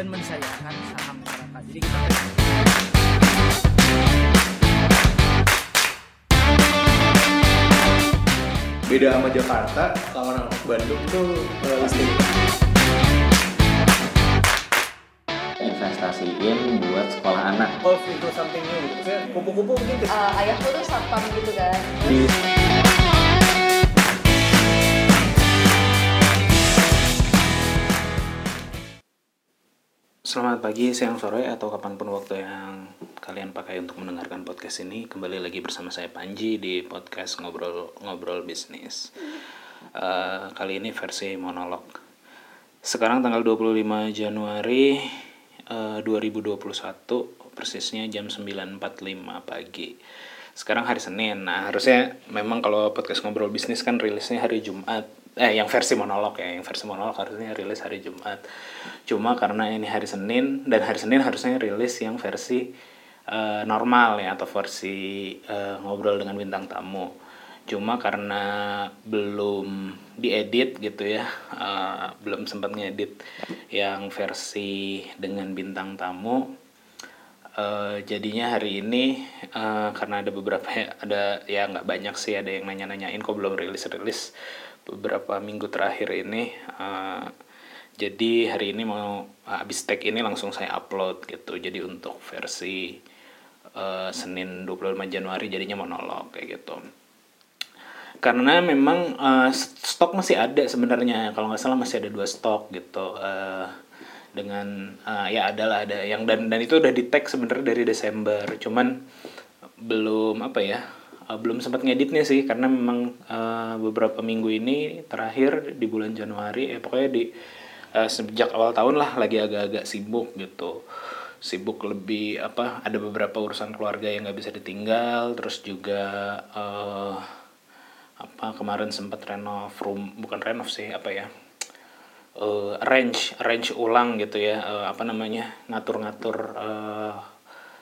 dan mensayangkan saham masyarakat. Jadi kita beda sama Jakarta kalau anak Bandung tuh eh, pasti investasiin buat sekolah anak evolve into something new gitu. Kupu-kupu mungkin Eh, ayahku tuh satpam gitu kan di Selamat pagi, siang, sore, atau kapan pun waktu yang kalian pakai untuk mendengarkan podcast ini. Kembali lagi bersama saya Panji di podcast Ngobrol Ngobrol Bisnis. Eh, kali ini versi monolog. Sekarang tanggal 25 Januari eh, 2021, persisnya jam 9.45 pagi. Sekarang hari Senin. Nah, harusnya memang kalau podcast Ngobrol Bisnis kan rilisnya hari Jumat. Eh, yang versi monolog ya, yang versi monolog harusnya rilis hari Jumat. Cuma karena ini hari Senin dan hari Senin harusnya rilis yang versi eh, normal ya atau versi eh, ngobrol dengan bintang tamu. Cuma karena belum diedit gitu ya, eh, belum sempat ngedit yang versi dengan bintang tamu. Eh, jadinya hari ini eh, karena ada beberapa ada ya nggak banyak sih ada yang nanya-nanyain kok belum rilis rilis beberapa minggu terakhir ini eh, jadi hari ini mau habis tag ini langsung saya upload gitu. Jadi untuk versi eh, Senin 25 Januari jadinya monolog kayak gitu. Karena memang eh, stok masih ada sebenarnya. Kalau nggak salah masih ada dua stok gitu eh, dengan eh, ya adalah ada yang dan dan itu udah di tag sebenarnya dari Desember. Cuman belum apa ya eh, belum sempat ngeditnya sih karena memang eh, beberapa minggu ini terakhir di bulan Januari ya pokoknya di eh, sejak awal tahun lah lagi agak-agak sibuk gitu. Sibuk lebih apa ada beberapa urusan keluarga yang nggak bisa ditinggal terus juga eh, apa kemarin sempat renov room bukan renov sih apa ya eh arrange arrange ulang gitu ya eh, apa namanya ngatur-ngatur eh,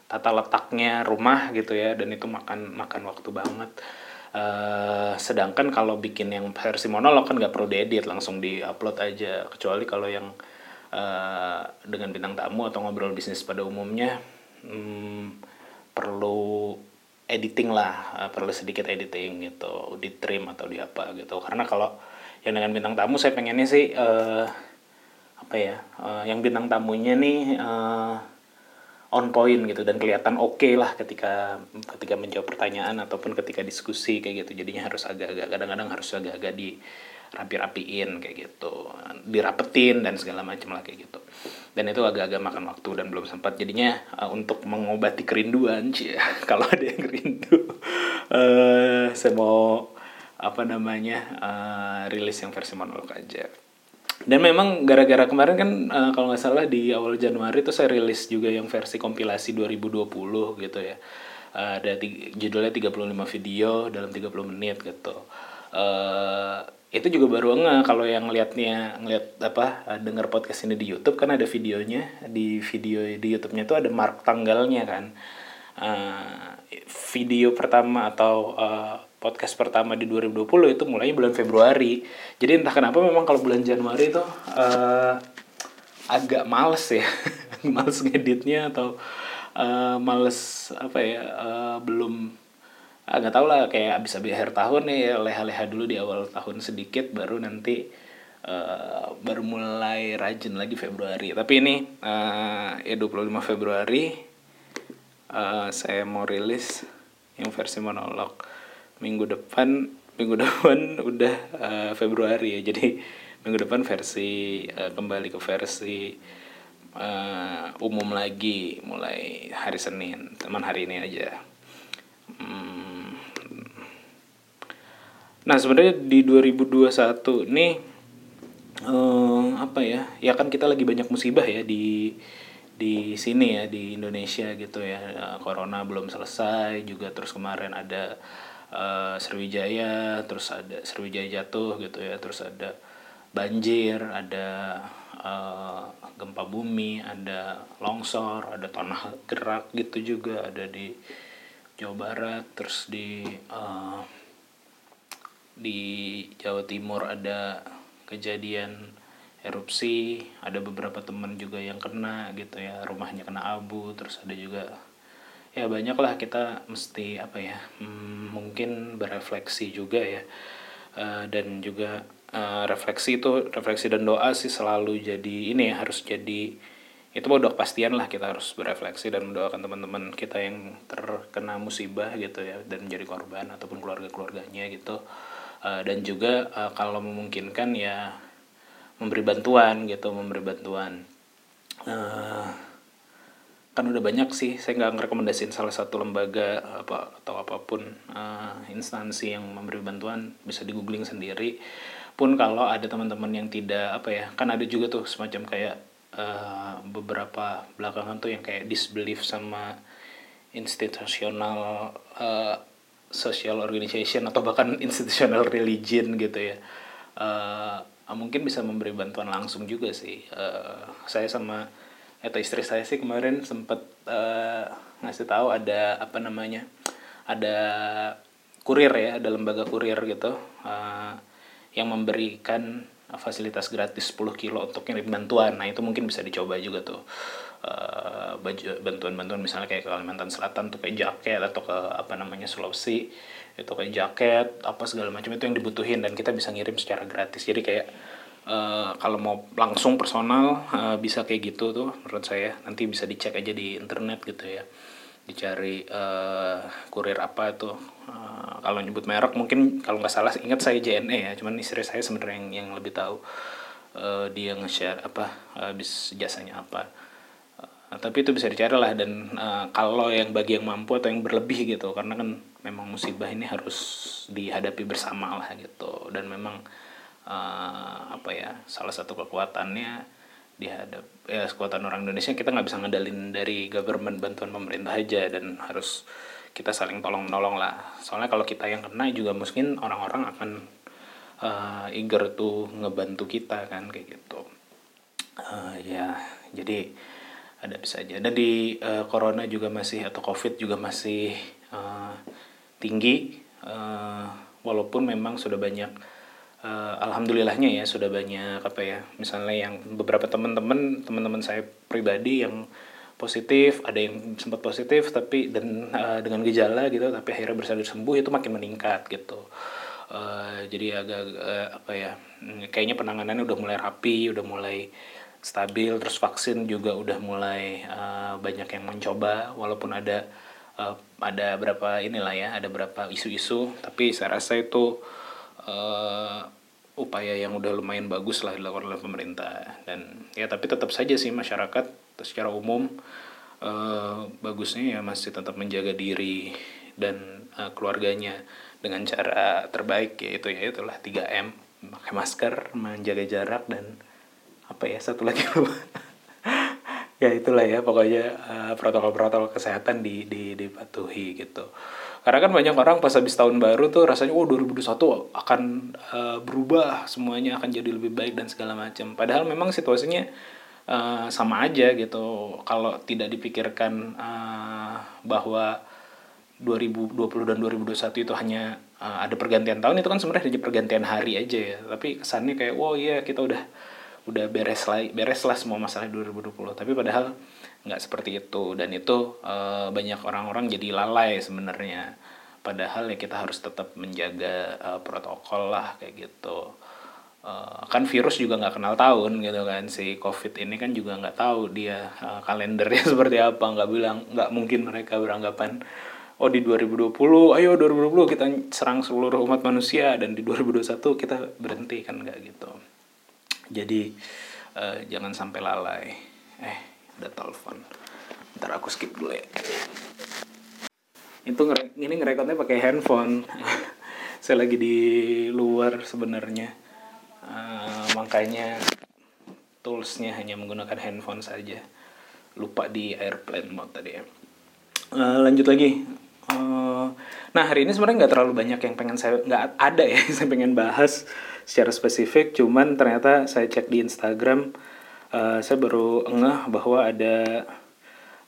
tata letaknya rumah gitu ya dan itu makan makan waktu banget. Eh, sedangkan kalau bikin yang versi monolog kan nggak perlu diedit langsung diupload aja. Kecuali kalau yang eh, dengan bintang tamu atau ngobrol bisnis pada umumnya hmm, perlu editing lah eh, perlu sedikit editing gitu di trim atau di apa gitu. Karena kalau yang dengan bintang tamu saya pengennya sih eh, apa ya eh, yang bintang tamunya nih eh, on point gitu dan kelihatan oke lah ketika ketika menjawab pertanyaan ataupun ketika diskusi kayak gitu. Jadinya harus agak-agak kadang-kadang harus agak-agak di rapi-rapiin kayak gitu. Dirapetin dan segala macam lah kayak gitu. Dan itu agak-agak makan waktu dan belum sempat. Jadinya uh, untuk mengobati kerinduan cia kalau ada yang rindu eh saya mau apa namanya uh, rilis yang versi monolog aja dan memang gara-gara kemarin kan eh, kalau nggak salah di awal Januari tuh saya rilis juga yang versi kompilasi 2020 gitu ya. Eh, ada tiga, judulnya 35 video dalam 30 menit gitu. eh itu juga baru nggak kalau yang ngelihatnya ngelihat apa denger podcast ini di YouTube kan ada videonya di video di YouTube-nya itu ada mark tanggalnya kan Eh, video pertama atau eh, podcast pertama di 2020 itu mulai bulan Februari. Jadi entah kenapa memang kalau bulan Januari itu eh, agak males ya, males ngeditnya atau eh, males apa ya eh, belum ah, nggak tahu lah kayak abis abis akhir tahun nih ya leha-leha dulu di awal tahun sedikit baru nanti eh, baru mulai rajin lagi Februari. Tapi ini eh, ya 25 Februari eh, saya mau rilis yang versi monolog minggu depan minggu depan udah eh, Februari ya. Jadi minggu depan versi eh, kembali ke versi eh, umum lagi mulai hari Senin teman hari ini aja. Hmm. nah sebenarnya di 2021 nih eh, apa ya ya kan kita lagi banyak musibah ya di di sini ya di Indonesia gitu ya. Corona belum selesai juga terus kemarin ada eh, Sriwijaya terus ada Sriwijaya jatuh gitu ya terus ada banjir ada eh, gempa bumi ada longsor ada tanah gerak gitu juga ada di Jawa Barat terus di eh, di Jawa Timur ada kejadian erupsi ada beberapa teman juga yang kena gitu ya rumahnya kena abu terus ada juga ya banyak lah kita mesti apa ya hmm, mungkin berefleksi juga ya. Eh, dan juga eh, refleksi itu refleksi dan doa sih selalu jadi ini ya harus jadi itu udah kepastian lah kita harus berefleksi dan mendoakan teman-teman kita yang terkena musibah gitu ya dan menjadi korban ataupun keluarga-keluarganya gitu. Eh, dan juga kalau memungkinkan ya memberi bantuan gitu memberi bantuan kan udah banyak sih. Saya nggak ngerekomendasiin salah satu lembaga apa atau apa pun eh, instansi yang memberi bantuan bisa di googling sendiri. Pun kalau ada teman-teman yang tidak apa ya kan ada juga tuh semacam kayak eh, beberapa belakangan tuh yang kayak disbelief sama institutional eh, social organization atau bahkan institutional religion gitu ya. Eh, mungkin bisa memberi bantuan langsung juga sih. Eh, saya sama atau istri saya sih kemarin sempat eh, ngasih tahu ada apa namanya ada kurir ya ada lembaga kurir gitu eh, yang memberikan fasilitas gratis 10 kilo untuk kirim bantuan. Nah itu mungkin bisa dicoba juga tuh Eh, baju bantuan-bantuan misalnya kayak ke Kalimantan Selatan tuh kayak jaket atau ke apa namanya Sulawesi itu kayak jaket apa segala macam itu yang dibutuhin dan kita bisa ngirim secara gratis. Jadi kayak eh, kalau mau langsung personal eh, bisa kayak gitu tuh menurut saya. Nanti bisa dicek aja di internet gitu ya. Dicari eh, kurir apa tuh. Eh, kalau nyebut merek mungkin kalau nggak salah ingat saya JNE ya cuman istri saya sebenarnya yang, yang lebih tahu. Eh, dia nge-share apa eh, bis jasanya apa. Uh, tapi itu bisa dicari lah dan uh, kalau yang bagi yang mampu atau yang berlebih gitu karena kan memang musibah ini harus dihadapi bersama lah gitu. Dan memang uh, apa ya salah satu kekuatannya dihadap ya kekuatan orang Indonesia kita nggak bisa ngedalin dari government bantuan pemerintah aja dan harus kita saling tolong menolong lah. Soalnya kalau kita yang kena juga mungkin orang-orang akan uh, eager tuh ngebantu kita kan kayak gitu. Uh, ya jadi ada bisa aja. Dan di eh, corona juga masih atau covid juga masih eh, tinggi. Eh, walaupun memang sudah banyak eh, alhamdulillahnya ya sudah banyak apa ya misalnya yang beberapa teman-teman teman-teman saya pribadi yang positif ada yang sempat positif tapi dan eh, dengan gejala gitu tapi akhirnya bersadar sembuh itu makin meningkat gitu. Eh, jadi agak eh, apa ya mm, kayaknya penanganannya udah mulai rapi udah mulai stabil terus vaksin juga udah mulai eh, banyak yang mencoba walaupun ada eh, ada berapa inilah ya ada berapa isu-isu tapi saya rasa itu eh, upaya yang udah lumayan bagus lah dilakukan oleh pemerintah. Dan ya tapi tetap saja sih masyarakat secara umum eh, bagusnya ya masih tetap menjaga diri dan eh, keluarganya dengan cara terbaik yaitu ya itulah 3M pakai masker menjaga jarak dan apa ya satu lagi lupa. Ya itulah ya pokoknya protokol-protokol kesehatan di, di dipatuhi gitu karena kan banyak orang pas habis tahun baru tuh rasanya oh 2021 akan eh, berubah semuanya akan jadi lebih baik dan segala macam padahal memang situasinya eh, sama aja gitu. Kalau tidak dipikirkan eh, bahwa 2020 dan 2021 itu hanya uh, ada pergantian tahun itu kan sebenarnya hanya pergantian hari aja ya. Tapi kesannya kayak wow iya kita udah udah beres lah beres lah semua masalah 2020 tapi padahal nggak seperti itu. Dan itu uh, banyak orang-orang jadi lalai sebenarnya. Padahal ya kita harus tetap menjaga uh, protokol lah kayak gitu. Uh, kan virus juga nggak kenal tahun gitu kan. Si covid ini kan juga nggak tahu dia uh, kalendernya seperti apa. Nggak bilang nggak mungkin mereka beranggapan oh di 2020 ayo 2020 kita serang seluruh umat manusia dan di 2021 kita berhenti kan nggak gitu. Jadi eh, jangan sampai lalai. Eh ada telepon. Ntar aku skip dulu ya. Itu ngere ini ngerekodnya pakai handphone. Saya lagi di luar sebenarnya. Eh, makanya toolsnya hanya menggunakan handphone saja. Lupa di airplane mode tadi ya. Eh, lanjut lagi. Eh, nah hari ini sebenarnya nggak terlalu banyak yang pengen saya nggak ada ya saya pengen bahas secara spesifik. Cuman ternyata saya cek di Instagram eh, saya baru ngeh bahwa ada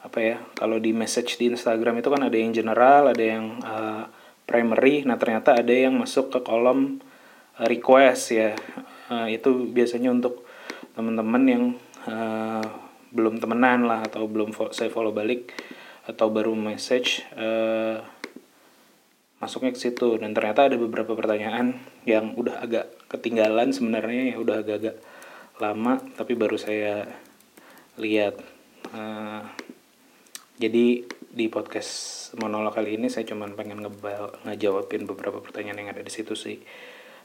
apa ya kalau di message di Instagram itu kan ada yang general ada yang eh, primary. Nah ternyata ada yang masuk ke kolom eh, request ya. Eh, itu biasanya untuk teman-teman yang eh, belum temenan lah atau belum fo- saya follow balik atau baru message eh, masuknya ke situ. Dan ternyata ada beberapa pertanyaan yang udah agak ketinggalan sebenarnya ya udah agak-agak lama tapi baru saya lihat. Eh, jadi di podcast monolog kali ini saya cuman pengen ngebal ngejawabin beberapa pertanyaan yang ada di situ sih.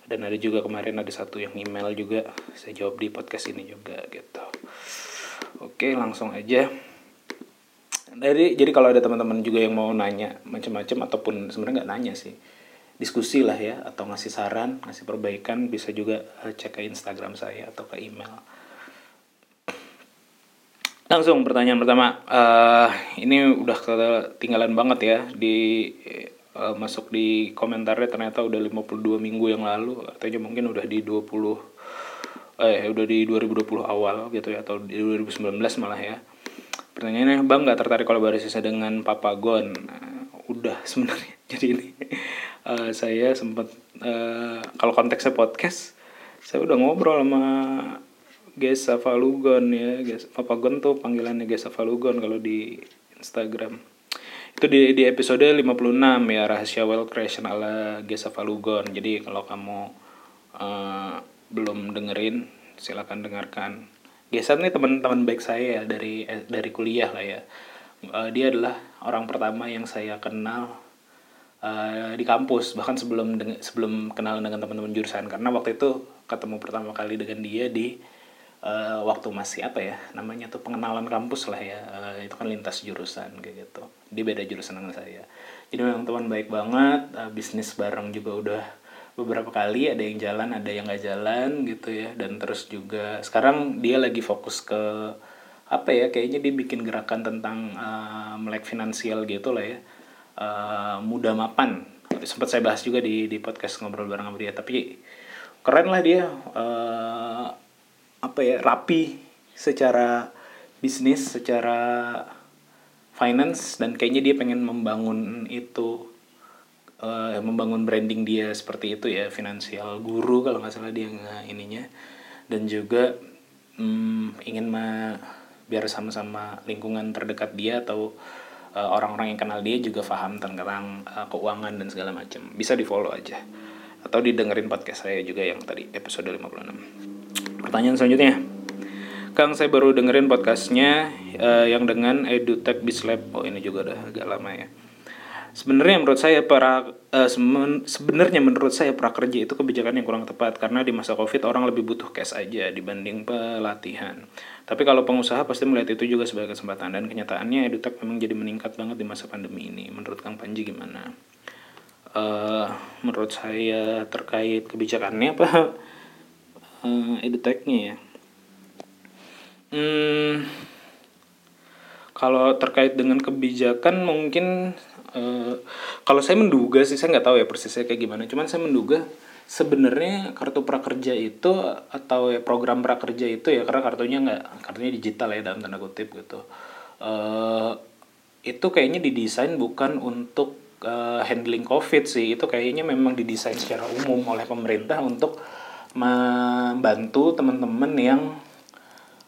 Dan ada juga kemarin ada satu yang email juga saya jawab di podcast ini juga gitu. Oke langsung aja. Dari jadi kalau ada teman-teman juga yang mau nanya macam-macam ataupun sebenarnya nggak nanya sih diskusi lah ya atau ngasih saran ngasih perbaikan bisa juga eh, cek ke Instagram saya atau ke email. Langsung pertanyaan pertama Eh, ini udah ketinggalan banget ya di eh, masuk di komentarnya ternyata udah 52 minggu yang lalu artinya mungkin udah di 20 eh udah di 2020 awal gitu ya atau di 2019 malah ya. Pertanyaannya bang nggak tertarik kolaborasi dengan Papa Gon Nah, udah sebenarnya. Jadi ini eh, saya sempat eh, kalau konteksnya podcast saya udah ngobrol sama Gesa Falugon ya Gesa, Papa Gon tuh panggilannya Gesa Falugon kalau di Instagram. Itu di, di episode 56 ya rahasia well creation ala Gesa Falugon jadi kalau kamu eh, belum dengerin silakan dengarkan. Gesa ini teman-teman baik saya ya dari dari kuliah lah ya. Eh, dia adalah orang pertama yang saya kenal eh, di kampus bahkan sebelum sebelum kenalan dengan teman-teman jurusan. Karena waktu itu ketemu pertama kali dengan dia di eh, waktu masih apa ya namanya tuh pengenalan kampus lah ya Eh, itu kan lintas jurusan kayak gitu. Dia beda jurusan dengan saya. Jadi memang teman baik banget Eh, bisnis bareng juga udah beberapa kali ada yang jalan ada yang nggak jalan gitu ya. Dan terus juga sekarang dia lagi fokus ke apa ya kayaknya dia bikin gerakan tentang eh, melek finansial gitu lah ya Eh, muda mapan. Sempat saya bahas juga di di podcast ngobrol bareng sama dia tapi keren lah dia eh, apa ya rapi secara bisnis secara finance dan kayaknya dia pengen membangun itu eh, membangun branding dia seperti itu ya finansial guru kalau nggak salah dia ininya. Dan juga mm, ingin ma- biar sama-sama lingkungan terdekat dia atau orang-orang yang kenal dia juga paham tentang eh, keuangan dan segala macam bisa di follow aja atau didengerin podcast saya juga yang tadi episode 56 pertanyaan selanjutnya Kang, saya baru dengerin podcastnya eh, yang dengan EduTech Bislab. Oh, ini juga udah agak lama ya. Sebenarnya menurut saya para semen- sebenarnya menurut saya prakerja itu kebijakan yang kurang tepat karena di masa Covid orang lebih butuh cash aja dibanding pelatihan. Tapi kalau pengusaha pasti melihat itu juga sebagai kesempatan dan kenyataannya EduTech memang jadi meningkat banget di masa pandemi ini. Menurut Kang Panji gimana? Eh, menurut saya terkait kebijakannya apa eh, EduTech-nya ya? Hmm, kalau terkait dengan kebijakan mungkin eh, kalau saya menduga sih saya nggak tahu ya persisnya kayak gimana. Cuman saya menduga sebenarnya kartu prakerja itu atau ya program prakerja itu ya karena kartunya nggak kartunya digital ya dalam tanda kutip gitu. eh itu kayaknya didesain bukan untuk eh, handling COVID sih. Itu kayaknya memang didesain secara umum oleh pemerintah untuk membantu teman-teman yang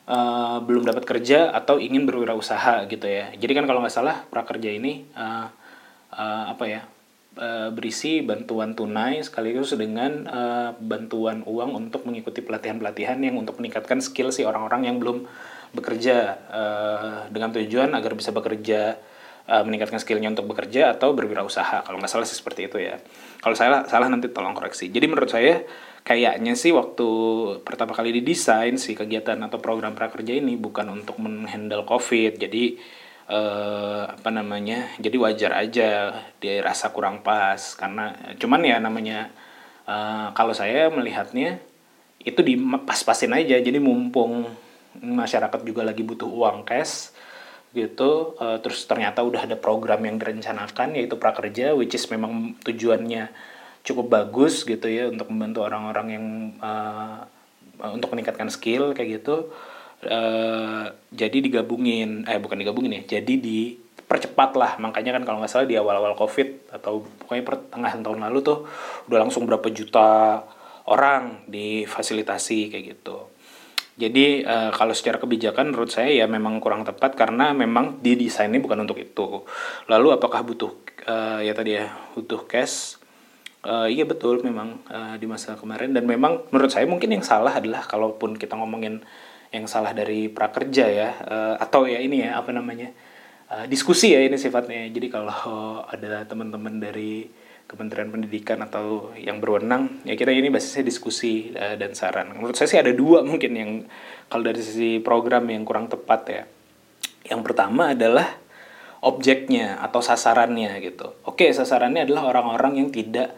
eh, belum dapat kerja atau ingin berwirausaha gitu ya. Jadi kan kalau nggak salah prakerja ini eh, eh, apa ya eh, berisi bantuan tunai sekaligus dengan eh, bantuan uang untuk mengikuti pelatihan-pelatihan yang untuk meningkatkan skill si orang-orang yang belum bekerja eh, dengan tujuan agar bisa bekerja eh, meningkatkan skillnya untuk bekerja atau berwirausaha. Kalau nggak salah sih seperti itu ya. Kalau salah salah nanti tolong koreksi. Jadi menurut saya kayaknya sih waktu pertama kali didesain si kegiatan atau program prakerja ini bukan untuk menghandle covid. Jadi eh, apa namanya jadi wajar aja dia rasa kurang pas. Karena cuman ya namanya eh, kalau saya melihatnya itu di pas-pasin aja. Jadi mumpung masyarakat juga lagi butuh uang cash gitu eh, terus ternyata udah ada program yang direncanakan yaitu prakerja which is memang tujuannya cukup bagus gitu ya untuk membantu orang-orang yang eh, untuk meningkatkan skill kayak gitu eh, jadi digabungin eh bukan digabungin ya jadi dipercepat lah makanya kan kalau nggak salah di awal-awal covid atau pokoknya pertengahan tahun lalu tuh udah langsung berapa juta orang difasilitasi kayak gitu Jadi eh, kalau secara kebijakan menurut saya ya memang kurang tepat karena memang didesainnya bukan untuk itu. Lalu apakah butuh eh, ya tadi ya butuh cash? Eh, iya betul memang eh, di masa kemarin dan memang menurut saya mungkin yang salah adalah kalaupun kita ngomongin yang salah dari prakerja ya eh, atau ya ini ya apa namanya eh, diskusi ya ini sifatnya. Jadi kalau ada teman-teman dari Kementerian Pendidikan atau yang berwenang ya kita ini basisnya diskusi eh, dan saran. Menurut saya sih ada dua mungkin yang kalau dari sisi program yang kurang tepat ya. Yang pertama adalah objeknya atau sasarannya gitu. Oke sasarannya adalah orang-orang yang tidak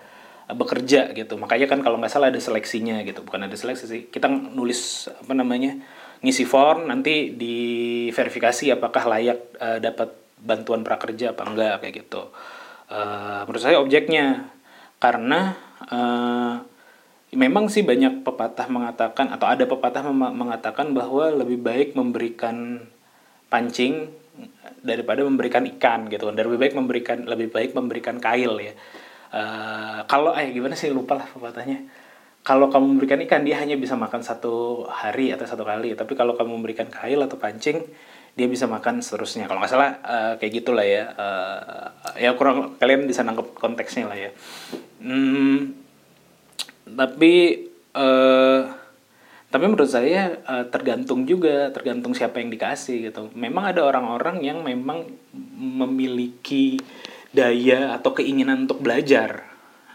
bekerja gitu. Makanya kan kalau nggak salah ada seleksinya gitu. Bukan ada seleksi sih. Kita nulis apa namanya ngisi form nanti diverifikasi apakah layak eh, dapat bantuan prakerja apa enggak kayak gitu. Eh, menurut saya objeknya. Karena eh, memang sih banyak pepatah mengatakan atau ada pepatah mengatakan bahwa lebih baik memberikan pancing daripada memberikan ikan gitu. Dan lebih baik memberikan lebih baik memberikan kail ya. Eh, kalau eh gimana sih? Lupa lah pepatahnya kalau kamu memberikan ikan dia hanya bisa makan satu hari atau satu kali. Tapi kalau kamu memberikan kail atau pancing dia bisa makan seterusnya. Kalau nggak salah eh, kayak gitulah ya. Eh, ya kurang kalian bisa nangkep konteksnya lah ya. Hmm, tapi eh tapi menurut saya eh, tergantung juga tergantung siapa yang dikasih gitu. Memang ada orang-orang yang memang memiliki daya atau keinginan untuk belajar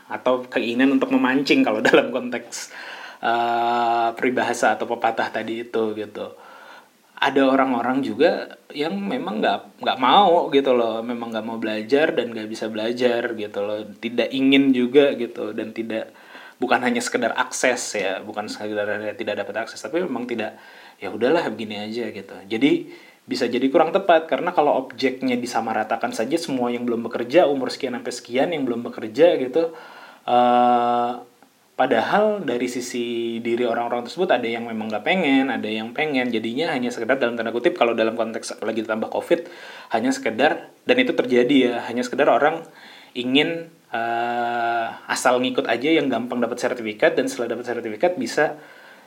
atau keinginan untuk memancing kalau dalam konteks eh, peribahasa atau pepatah tadi itu gitu. Ada orang-orang juga yang memang nggak nggak mau gitu loh memang nggak mau belajar dan nggak bisa belajar gitu loh. Tidak ingin juga gitu dan tidak bukan hanya sekedar akses ya bukan sekedar tidak dapat akses tapi memang tidak ya udahlah begini aja gitu. Jadi bisa jadi kurang tepat karena kalau objeknya disamaratakan saja semua yang belum bekerja umur sekian sampai sekian yang belum bekerja gitu eh Padahal dari sisi diri orang-orang tersebut ada yang memang nggak pengen, ada yang pengen. Jadinya hanya sekedar dalam tanda kutip kalau dalam konteks lagi ditambah covid hanya sekedar dan itu terjadi ya hanya sekedar orang ingin eh, asal ngikut aja yang gampang dapat sertifikat dan setelah dapat sertifikat bisa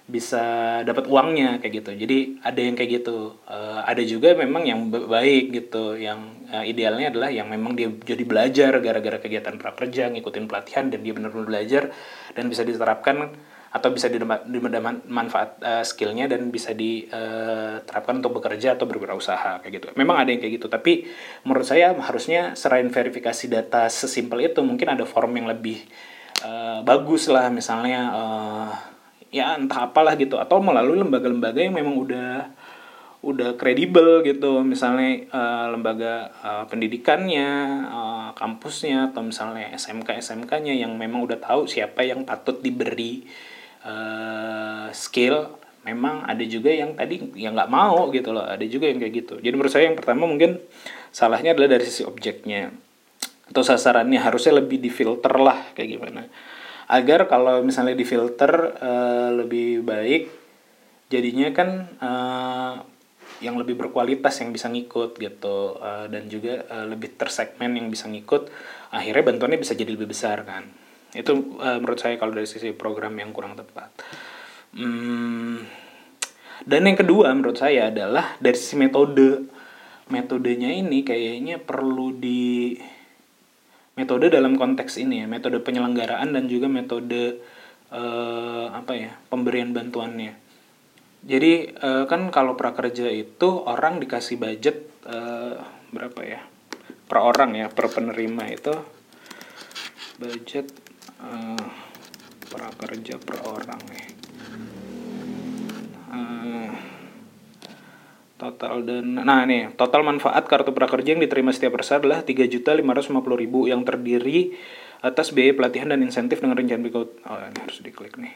bisa dapat uangnya kayak gitu. Jadi ada yang kayak gitu. Eh, ada juga memang yang ba- baik gitu. Yang eh, idealnya adalah yang memang dia jadi belajar gara-gara kegiatan prakerja, ngikutin pelatihan dan dia benar-benar belajar dan bisa diterapkan atau bisa dimanfaat manfaat eh, skillnya dan bisa diterapkan untuk bekerja atau berwirausaha kayak gitu. Memang ada yang kayak gitu, tapi menurut saya harusnya selain verifikasi data sesimpel itu mungkin ada form yang lebih eh, bagus lah misalnya eh, ya entah apalah gitu atau melalui lembaga-lembaga yang memang udah udah kredibel gitu. Misalnya eh, lembaga eh, pendidikannya eh, kampusnya atau misalnya SMK SMK-nya yang memang udah tahu siapa yang patut diberi eh, skill memang ada juga yang tadi yang nggak mau gitu loh ada juga yang kayak gitu. Jadi menurut saya yang pertama mungkin salahnya adalah dari sisi objeknya atau sasarannya harusnya lebih difilter lah kayak gimana agar kalau misalnya difilter eh, lebih baik jadinya kan eh, yang lebih berkualitas yang bisa ngikut gitu. Eh, dan juga eh, lebih tersegmen yang bisa ngikut akhirnya bantuannya bisa jadi lebih besar kan. Itu eh, menurut saya kalau dari sisi program yang kurang tepat. Hmm, dan yang kedua menurut saya adalah dari sisi metode. Metodenya ini kayaknya perlu di metode dalam konteks ini ya metode penyelenggaraan dan juga metode eh, apa ya pemberian bantuannya. Jadi eh, kan kalau prakerja itu orang dikasih budget eh, berapa ya per orang ya per penerima itu budget eh, prakerja per orang ya total dan nah nih total manfaat kartu prakerja yang diterima setiap peserta adalah tiga juta lima ribu yang terdiri atas biaya pelatihan dan insentif dengan rencana berikut. Oh ini harus diklik nih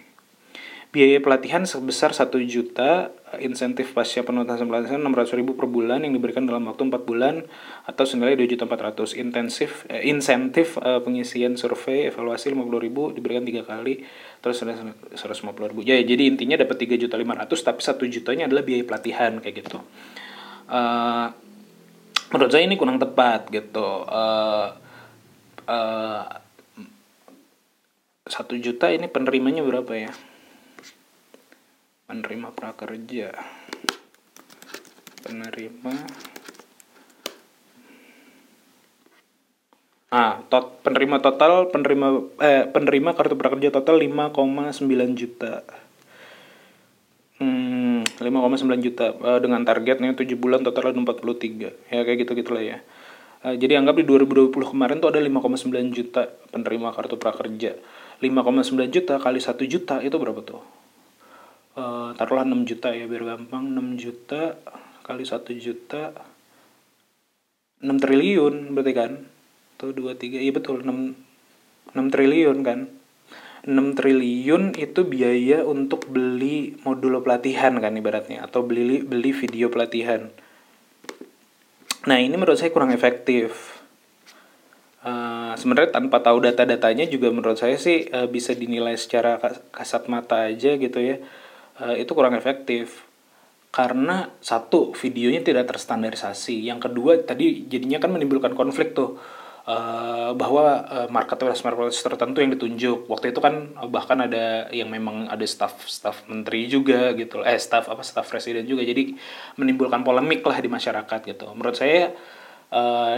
biaya pelatihan sebesar 1 juta insentif pasca penuntasan pelatihan 600 ribu per bulan yang diberikan dalam waktu 4 bulan atau senilai 2 juta 400 intensif eh, insentif eh, pengisian survei evaluasi 50 ribu diberikan tiga kali terus 150 ribu. Ya jadi intinya dapat 3 juta 500 tapi 1 jutanya adalah biaya pelatihan kayak gitu. Eh, menurut saya ini kurang tepat gitu. Eh, eh, satu juta ini penerimanya berapa ya penerima prakerja penerima Ah, tot, penerima total penerima eh penerima kartu prakerja total 5,9 juta. Hmm, 5,9 juta Eh, dengan targetnya 7 bulan total ada 43. Ya kayak gitu gitulah ya. Eh, jadi anggap di 2020 kemarin tuh ada 5,9 juta penerima kartu prakerja. 5,9 juta kali 1 juta itu berapa tuh? Eh, taruhlah 6 juta ya biar gampang. 6 juta kali 1 juta 6 triliun berarti kan? Tuh 2 3 iya betul 6 6 triliun kan? 6 triliun itu biaya untuk beli modul pelatihan kan ibaratnya atau beli beli video pelatihan. Nah ini menurut saya kurang efektif. Eh, sebenarnya tanpa tahu data-datanya juga menurut saya sih eh, bisa dinilai secara kas- kasat mata aja gitu ya Eh, itu kurang efektif. Karena satu videonya tidak terstandarisasi. Yang kedua tadi jadinya kan menimbulkan konflik tuh. Eh, bahwa eh, marketplace marketplace tertentu yang ditunjuk. Waktu itu kan bahkan ada yang memang ada staff staff menteri juga gitu eh staff apa staff presiden juga. Jadi menimbulkan polemik lah di masyarakat gitu. Menurut saya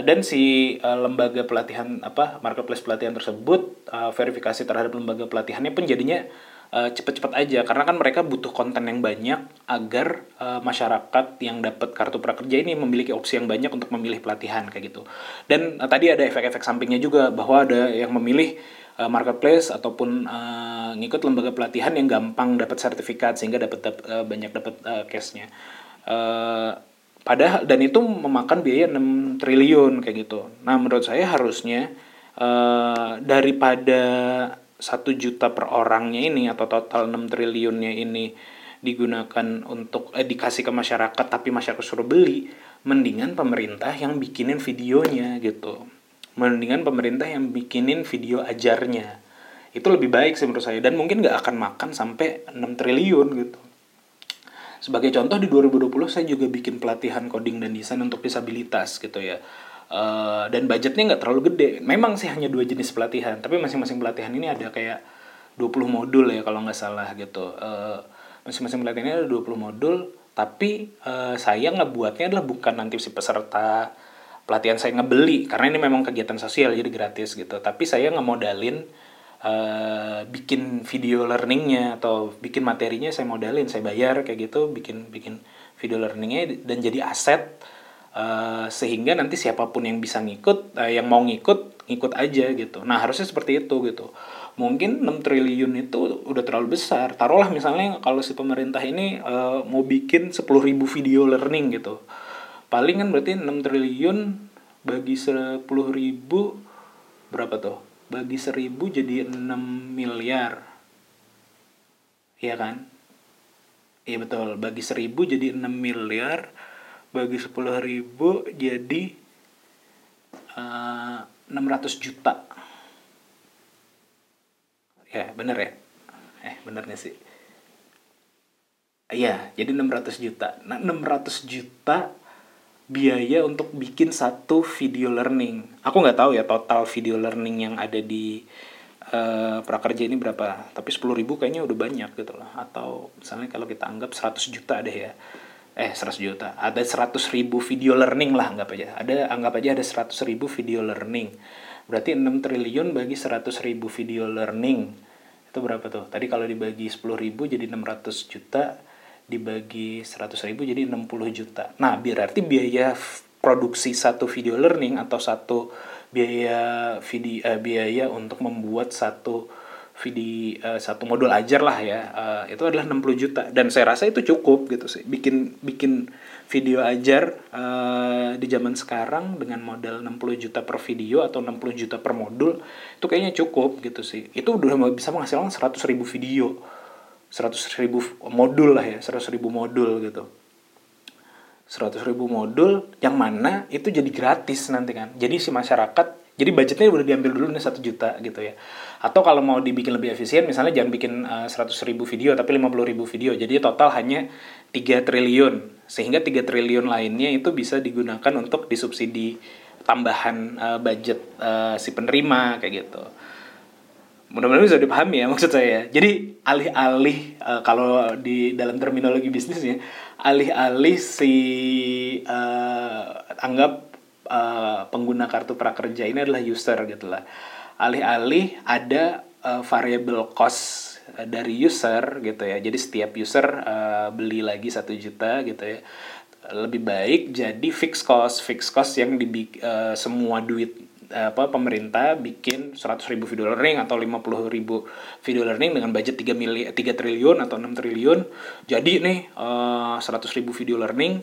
dan si lembaga pelatihan apa marketplace pelatihan tersebut verifikasi terhadap lembaga pelatihannya pun jadinya cepet-cepet aja. Karena kan mereka butuh konten yang banyak agar eh, masyarakat yang dapat kartu prakerja ini memiliki opsi yang banyak untuk memilih pelatihan kayak gitu. Dan eh, tadi ada efek-efek sampingnya juga bahwa ada yang memilih eh, marketplace ataupun eh, ngikut lembaga pelatihan yang gampang dapat sertifikat sehingga dapat dap- eh, banyak dapat eh, cashnya. Eh, padahal dan itu memakan biaya 6 triliun kayak gitu. Nah menurut saya harusnya eh, daripada satu juta per orangnya ini atau total 6 triliunnya ini digunakan untuk eh, dikasih ke masyarakat tapi masyarakat suruh beli mendingan pemerintah yang bikinin videonya gitu. Mendingan pemerintah yang bikinin video ajarnya. Itu lebih baik sih menurut saya dan mungkin nggak akan makan sampai 6 triliun gitu. Sebagai contoh di 2020 saya juga bikin pelatihan coding dan desain untuk disabilitas gitu ya. Eh, dan budgetnya nggak terlalu gede. Memang sih hanya dua jenis pelatihan, tapi masing-masing pelatihan ini ada kayak 20 modul ya kalau nggak salah gitu. Eh, masing-masing pelatihan ini ada 20 modul, tapi eh, saya ngebuatnya adalah bukan nanti si peserta pelatihan saya ngebeli karena ini memang kegiatan sosial jadi gratis gitu. Tapi saya ngemodalin eh, bikin video learningnya atau bikin materinya saya modalin saya bayar kayak gitu bikin bikin video learningnya dan jadi aset eh, sehingga nanti siapa pun yang bisa ngikut eh, yang mau ngikut ngikut aja gitu. Nah harusnya seperti itu gitu. Mungkin 6 triliun itu udah terlalu besar. Taruhlah misalnya kalau si pemerintah ini eh, mau bikin 10.000 video learning gitu. Paling kan berarti 6 triliun bagi 10.000 berapa tuh? Bagi 1000 jadi 6 miliar. Iya kan? Iya betul. Bagi 1000 jadi 6 miliar bagi 10.000 jadi eh, 600 juta ya bener ya eh benernya sih Iya, jadi 600 juta. Nah, 600 juta biaya untuk bikin satu video learning. Aku nggak tahu ya total video learning yang ada di eh, prakerja ini berapa. Tapi 10.000 ribu kayaknya udah banyak gitu loh. Atau misalnya kalau kita anggap 100 juta deh ya. Eh 100 juta. Ada 100 ribu video learning lah anggap aja. Ada anggap aja ada 100 ribu video learning. Berarti 6 triliun bagi 100 ribu video learning. Itu berapa tuh? Tadi kalau dibagi 10.000 ribu jadi 600 juta dibagi 100 ribu jadi 60 juta. Nah, berarti biaya produksi satu video learning atau satu biaya video eh, biaya untuk membuat satu video eh, satu modul ajar lah ya. Eh, itu adalah 60 juta. Dan saya rasa itu cukup gitu sih. Bikin bikin video ajar eh, di zaman sekarang dengan modal 60 juta per video atau 60 juta per modul itu kayaknya cukup gitu sih. Itu udah bisa menghasilkan 100 ribu video. 100 ribu modul lah ya 100 ribu modul gitu. 100 ribu modul yang mana itu jadi gratis nanti kan. Jadi si masyarakat jadi budgetnya udah diambil dulu nih 1 juta gitu ya. Atau kalau mau dibikin lebih efisien misalnya jangan bikin eh, 100 ribu video tapi 50 ribu video. Jadi total hanya 3 triliun. Sehingga 3 triliun lainnya itu bisa digunakan untuk disubsidi tambahan eh, budget eh, si penerima kayak gitu. Mudah-mudahan bisa dipahami ya maksud saya. Jadi alih-alih eh, kalau di dalam terminologi bisnis ya alih-alih si eh, anggap eh, pengguna kartu prakerja ini adalah user gitu lah. Alih-alih ada eh, variable cost eh, dari user gitu ya. Jadi setiap user eh, beli lagi satu juta gitu ya. Lebih baik jadi fixed cost fixed cost yang di semua duit apa pemerintah bikin 100 ribu video learning atau 50 ribu video learning dengan budget 3, mili 3 triliun atau 6 triliun. Jadi nih eh, 100 ribu video learning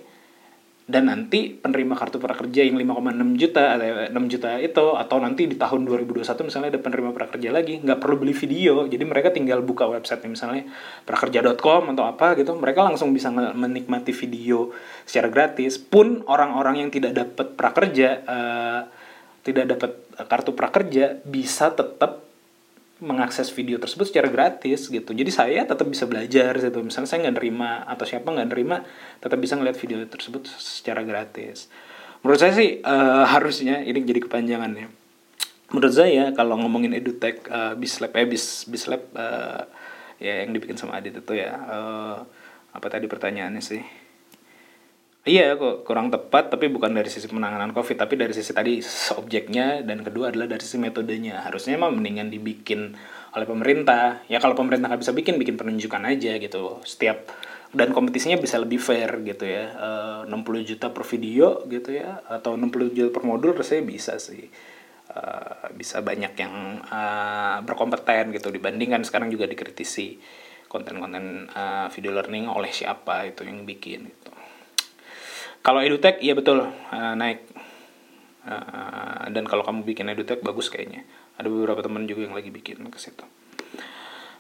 dan nanti penerima kartu prakerja yang 5,6 juta atau 6 juta itu atau nanti di tahun 2021 misalnya ada penerima prakerja lagi nggak perlu beli video. Jadi mereka tinggal buka website misalnya prakerja.com atau apa gitu mereka langsung bisa menikmati video secara gratis. Pun orang-orang yang tidak dapat prakerja eh, tidak dapat kartu prakerja bisa tetap mengakses video tersebut secara gratis gitu. Jadi saya tetap bisa belajar gitu. Misalnya saya nggak nerima atau siapa nggak nerima, tetap bisa ngeliat video tersebut secara gratis. Menurut saya sih eh, harusnya ini jadi kepanjangan ya. Menurut saya kalau ngomongin edutech, uh, bislab eh bis bislab eh, ya yang dibikin sama Adit itu ya. eh, apa tadi pertanyaannya sih? Iya kok kurang tepat tapi bukan dari sisi penanganan COVID tapi dari sisi tadi objeknya dan kedua adalah dari sisi metodenya. Harusnya emang mendingan dibikin oleh pemerintah. Ya kalau pemerintah nggak bisa bikin bikin penunjukan aja gitu. Setiap dan kompetisinya bisa lebih fair gitu ya. Eh, 60 juta per video gitu ya atau 60 juta per modul rasanya bisa sih. Eh, bisa banyak yang eh, berkompeten gitu. Dibandingkan sekarang juga dikritisi konten-konten eh, video learning oleh siapa itu yang bikin gitu kalau edutech iya betul. Eh, naik. Eh, dan kalau kamu bikin edutech bagus kayaknya. Ada beberapa teman juga yang lagi bikin ke situ.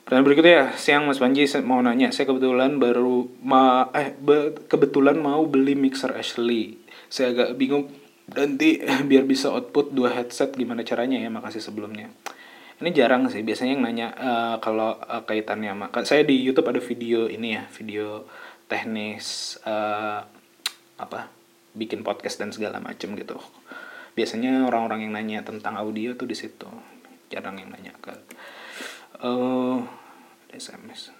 Pertanyaan berikutnya ya, siang Mas Panji mau nanya, saya kebetulan baru ma eh be- kebetulan mau beli mixer Ashley. Saya agak bingung. Nanti biar bisa output dua headset gimana caranya ya, makasih sebelumnya. Ini jarang sih, biasanya yang nanya eh, kalau eh, kaitannya sama saya di YouTube ada video ini ya, video teknis eh, apa? bikin podcast dan segala macem gitu. Biasanya orang-orang yang nanya tentang audio tuh di situ. Jarang yang nanya ke ada SMS.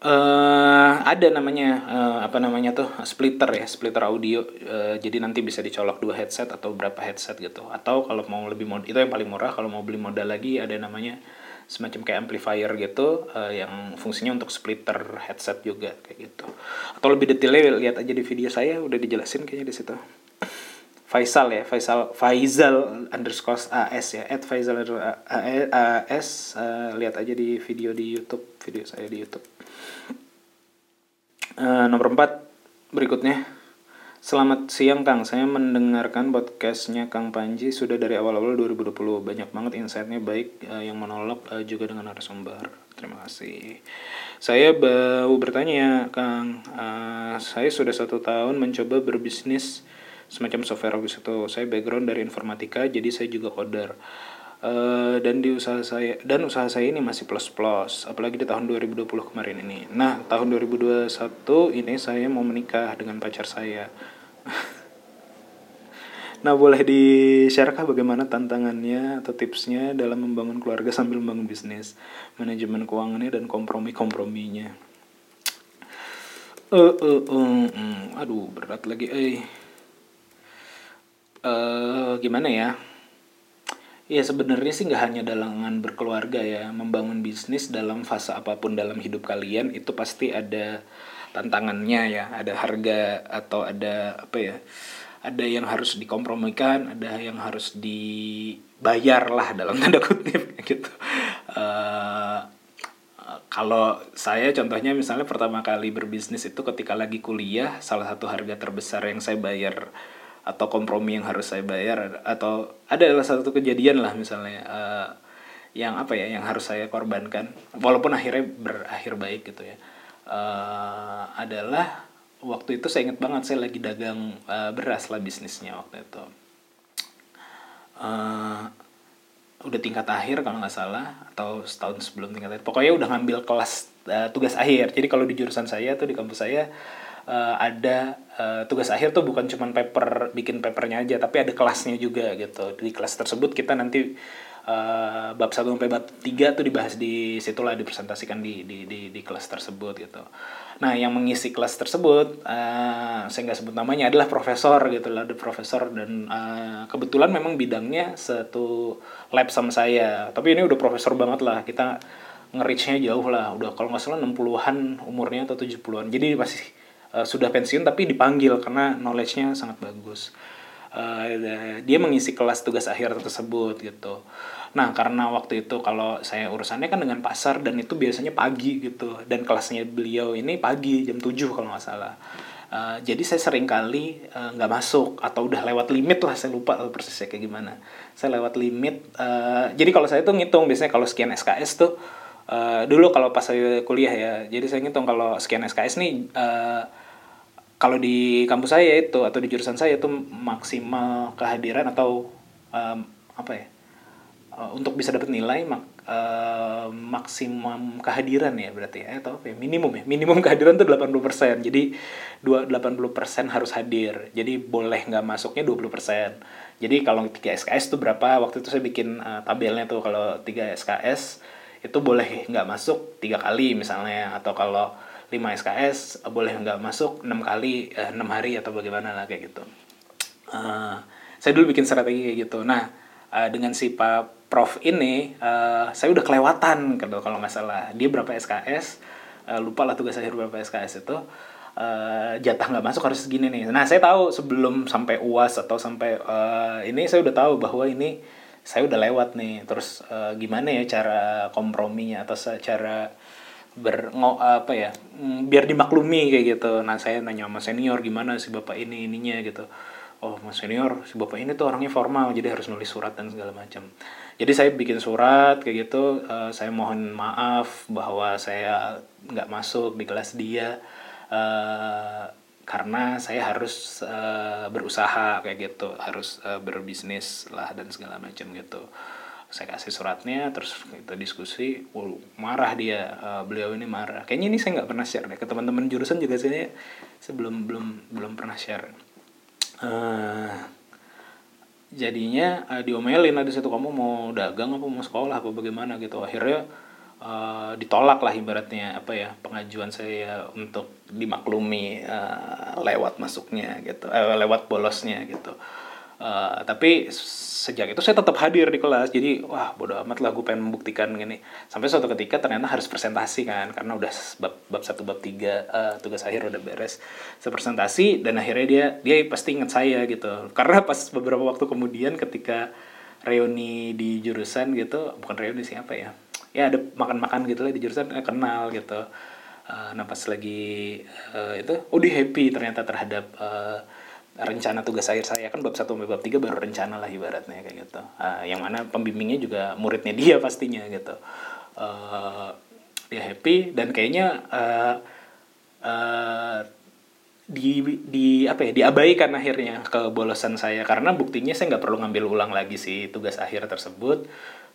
eh ada namanya eh, apa namanya tuh splitter ya splitter audio Eh, jadi nanti bisa dicolok dua headset atau berapa headset gitu atau kalau mau lebih mod itu yang paling murah kalau mau beli modal lagi ada namanya semacam kayak amplifier gitu eh, yang fungsinya untuk splitter headset juga kayak gitu atau lebih detailnya lihat aja di video saya udah dijelasin kayaknya di situ Faisal ya, Faisal Faizal underscore AS ya, at underscore AS, eh, lihat aja di video di YouTube, video saya di YouTube. Eh, nomor 4 berikutnya. Selamat siang Kang, saya mendengarkan podcastnya Kang Panji sudah dari awal-awal 2020. Banyak banget insight-nya baik eh, yang monolog eh, juga dengan narasumber. Terima kasih. Saya mau bertanya Kang, Eh, saya sudah satu tahun mencoba berbisnis semacam software office itu. Saya background dari informatika, jadi saya juga coder. Eh, dan di usaha saya dan usaha saya ini masih plus plus apalagi di tahun 2020 kemarin ini. Nah tahun 2021 ini saya mau menikah dengan pacar saya. Nah boleh di-sharekah bagaimana tantangannya atau tipsnya dalam membangun keluarga sambil membangun bisnis manajemen keuangannya dan kompromi-komprominya? Eh eh eh, mm, aduh berat lagi eh. Eh gimana ya Ya sebenarnya sih nggak hanya dalangan berkeluarga ya, membangun bisnis dalam fase apa pun dalam hidup kalian itu pasti ada tantangannya ya, ada harga atau ada apa ya, ada yang harus dikompromikan, ada yang harus dibayar lah dalam tanda kutip gitu. Eh, kalau saya contohnya misalnya pertama kali berbisnis itu ketika lagi kuliah, salah satu harga terbesar yang saya bayar atau kompromi yang harus saya bayar atau ada salah satu kejadian lah misalnya eh, yang apa ya yang harus saya korbankan walaupun akhirnya berakhir baik gitu ya. Eh, adalah waktu itu saya ingat banget saya lagi dagang eh, beras lah bisnisnya waktu itu. Eh, udah tingkat akhir kalau nggak salah atau setahun sebelum tingkat akhir. Pokoknya udah ngambil kelas eh, tugas akhir. Jadi kalau di jurusan saya tuh di kampus saya eh, ada eh, tugas akhir tuh bukan cuma paper bikin papernya aja tapi ada kelasnya juga gitu di kelas tersebut kita nanti eh, bab 1 sampai bab 3 tuh dibahas di situlah dipresentasikan di di di, di kelas tersebut gitu. Nah, yang mengisi kelas tersebut eh, saya nggak sebut namanya adalah profesor gitu lah, ada profesor dan eh, kebetulan memang bidangnya satu lab sama saya. Tapi ini udah profesor banget lah. Kita nge-reach-nya jauh lah. Udah kalau nggak salah 60-an umurnya atau 70-an. Jadi masih eh, sudah pensiun tapi dipanggil karena knowledge-nya sangat bagus. Eh, dia mengisi kelas tugas akhir tersebut gitu. Nah, karena waktu itu kalau saya urusannya kan dengan pasar dan itu biasanya pagi gitu. Dan kelasnya beliau ini pagi jam 7 kalau nggak salah. Uh, jadi saya sering kali uh, nggak masuk atau udah lewat limit lah saya lupa persisnya kayak gimana. Saya lewat limit. Uh, jadi kalau saya tuh ngitung biasanya kalau sekian SKS tuh uh, dulu kalau pas saya kuliah ya. Jadi saya ngitung kalau sekian SKS nih uh, kalau di kampus saya itu atau di jurusan saya itu maksimal kehadiran atau um, apa ya? uh, untuk bisa dapat nilai mak, uh, maksimum kehadiran ya berarti ya atau apa ya minimum ya minimum kehadiran tuh 80% jadi dua 80% harus hadir. Jadi boleh nggak masuknya 20% jadi kalau 3 SKS tuh berapa waktu itu saya bikin uh, tabelnya tuh kalau 3 SKS itu boleh nggak masuk tiga kali misalnya. Atau kalau 5 SKS boleh nggak masuk enam kali enam uh, hari atau bagaimana lah kayak gitu. Uh, saya dulu bikin strategi kayak gitu. Nah uh, dengan si Pak Prof ini uh, saya udah kelewatan gitu kalau nggak salah. Dia berapa SKS uh, lupa lah tugas akhir berapa SKS itu. Uh, jatah nggak masuk harus segini nih. Nah saya tahu sebelum sampai uas atau sampai uh, ini saya udah tahu bahwa ini saya udah lewat nih. Terus uh, gimana ya cara komprominya atau cara ber apa ya mm, biar dimaklumi kayak gitu. Nah saya nanya sama senior gimana sih bapak ini ininya? Gitu. Oh mas senior si bapak ini tuh orangnya formal jadi harus nulis surat dan segala macam. Jadi saya bikin surat kayak gitu uh, saya mohon maaf bahwa saya nggak masuk di kelas dia uh, karena saya harus uh, berusaha kayak gitu harus berbisnis lah dan segala macam gitu saya kasih suratnya terus kita diskusi. Wow, marah dia. Uh, beliau ini marah. Kayaknya ini saya nggak pernah share deh. Ke teman-teman jurusan juga saya sebelum belum belum pernah share. Uh, jadinya uh, diomelin lah di situ kamu mau dagang apa mau sekolah apa bagaimana? Gitu. Akhirnya uh, ditolak lah ibaratnya apa ya pengajuan saya untuk dimaklumi uh, lewat masuknya gitu uh, lewat bolosnya gitu Uh, tapi sejak itu saya tetap hadir di kelas. Jadi wah bodo amat lah gue pengen membuktikan gini. Sampai suatu ketika ternyata harus presentasi kan karena udah bab bab satu bab tiga uh, tugas akhir udah beres. Saya presentasi dan akhirnya dia dia pasti ingat saya gitu. Karena pas beberapa waktu kemudian ketika reuni di jurusan gitu bukan reuni sih apa ya? Ya ada makan-makan gitu lah di jurusan eh, kenal gitu. Uh, nah pas lagi uh, itu oh dia happy ternyata terhadap uh, rencana tugas akhir saya kan bab satu sampai bab tiga baru rencana lah ibaratnya kayak gitu. Uh, yang mana pembimbingnya juga muridnya dia pastinya gitu. Uh, dia happy dan kayaknya uh, uh, di di apa ya diabaikan akhirnya kebolosan saya. Karena buktinya saya nggak perlu ngambil ulang lagi sih tugas akhir tersebut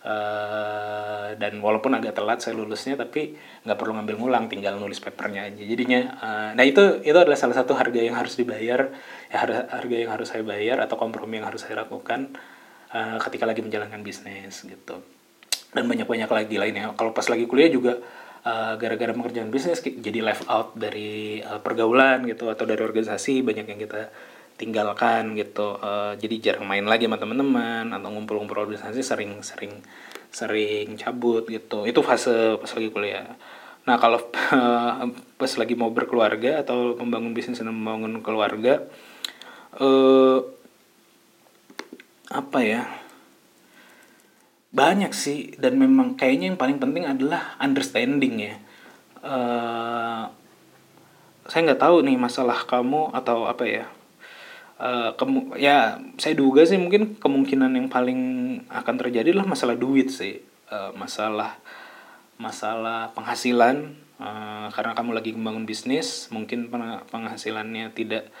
Uh, dan walaupun agak telat saya lulusnya tapi nggak perlu ngambil ngulang tinggal nulis papernya aja. Jadinya uh, nah itu itu adalah salah satu harga yang harus dibayar ya harga yang harus saya bayar atau kompromi yang harus saya lakukan uh, ketika lagi menjalankan bisnis gitu. Dan banyak banyak lagi lainnya. Kalau pas lagi kuliah juga gara-gara uh, mengerjakan bisnis jadi left out dari uh, pergaulan gitu atau dari organisasi banyak yang kita tinggalkan gitu. Uh, jadi jarang main lagi sama teman-teman atau ngumpul-ngumpul organisasi sering sering sering cabut gitu. Itu fase pas lagi kuliah. Nah kalau uh, pas lagi mau berkeluarga atau membangun bisnis dan membangun keluarga uh, apa ya? Banyak sih. Dan memang kayaknya yang paling penting adalah understanding ya. Uh, saya nggak tahu nih masalah kamu atau apa ya Uh, kemu ya saya duga sih mungkin kemungkinan yang paling akan terjadi adalah masalah duit sih. Uh, masalah masalah penghasilan. Uh, karena kamu lagi membangun bisnis mungkin penghasilannya tidak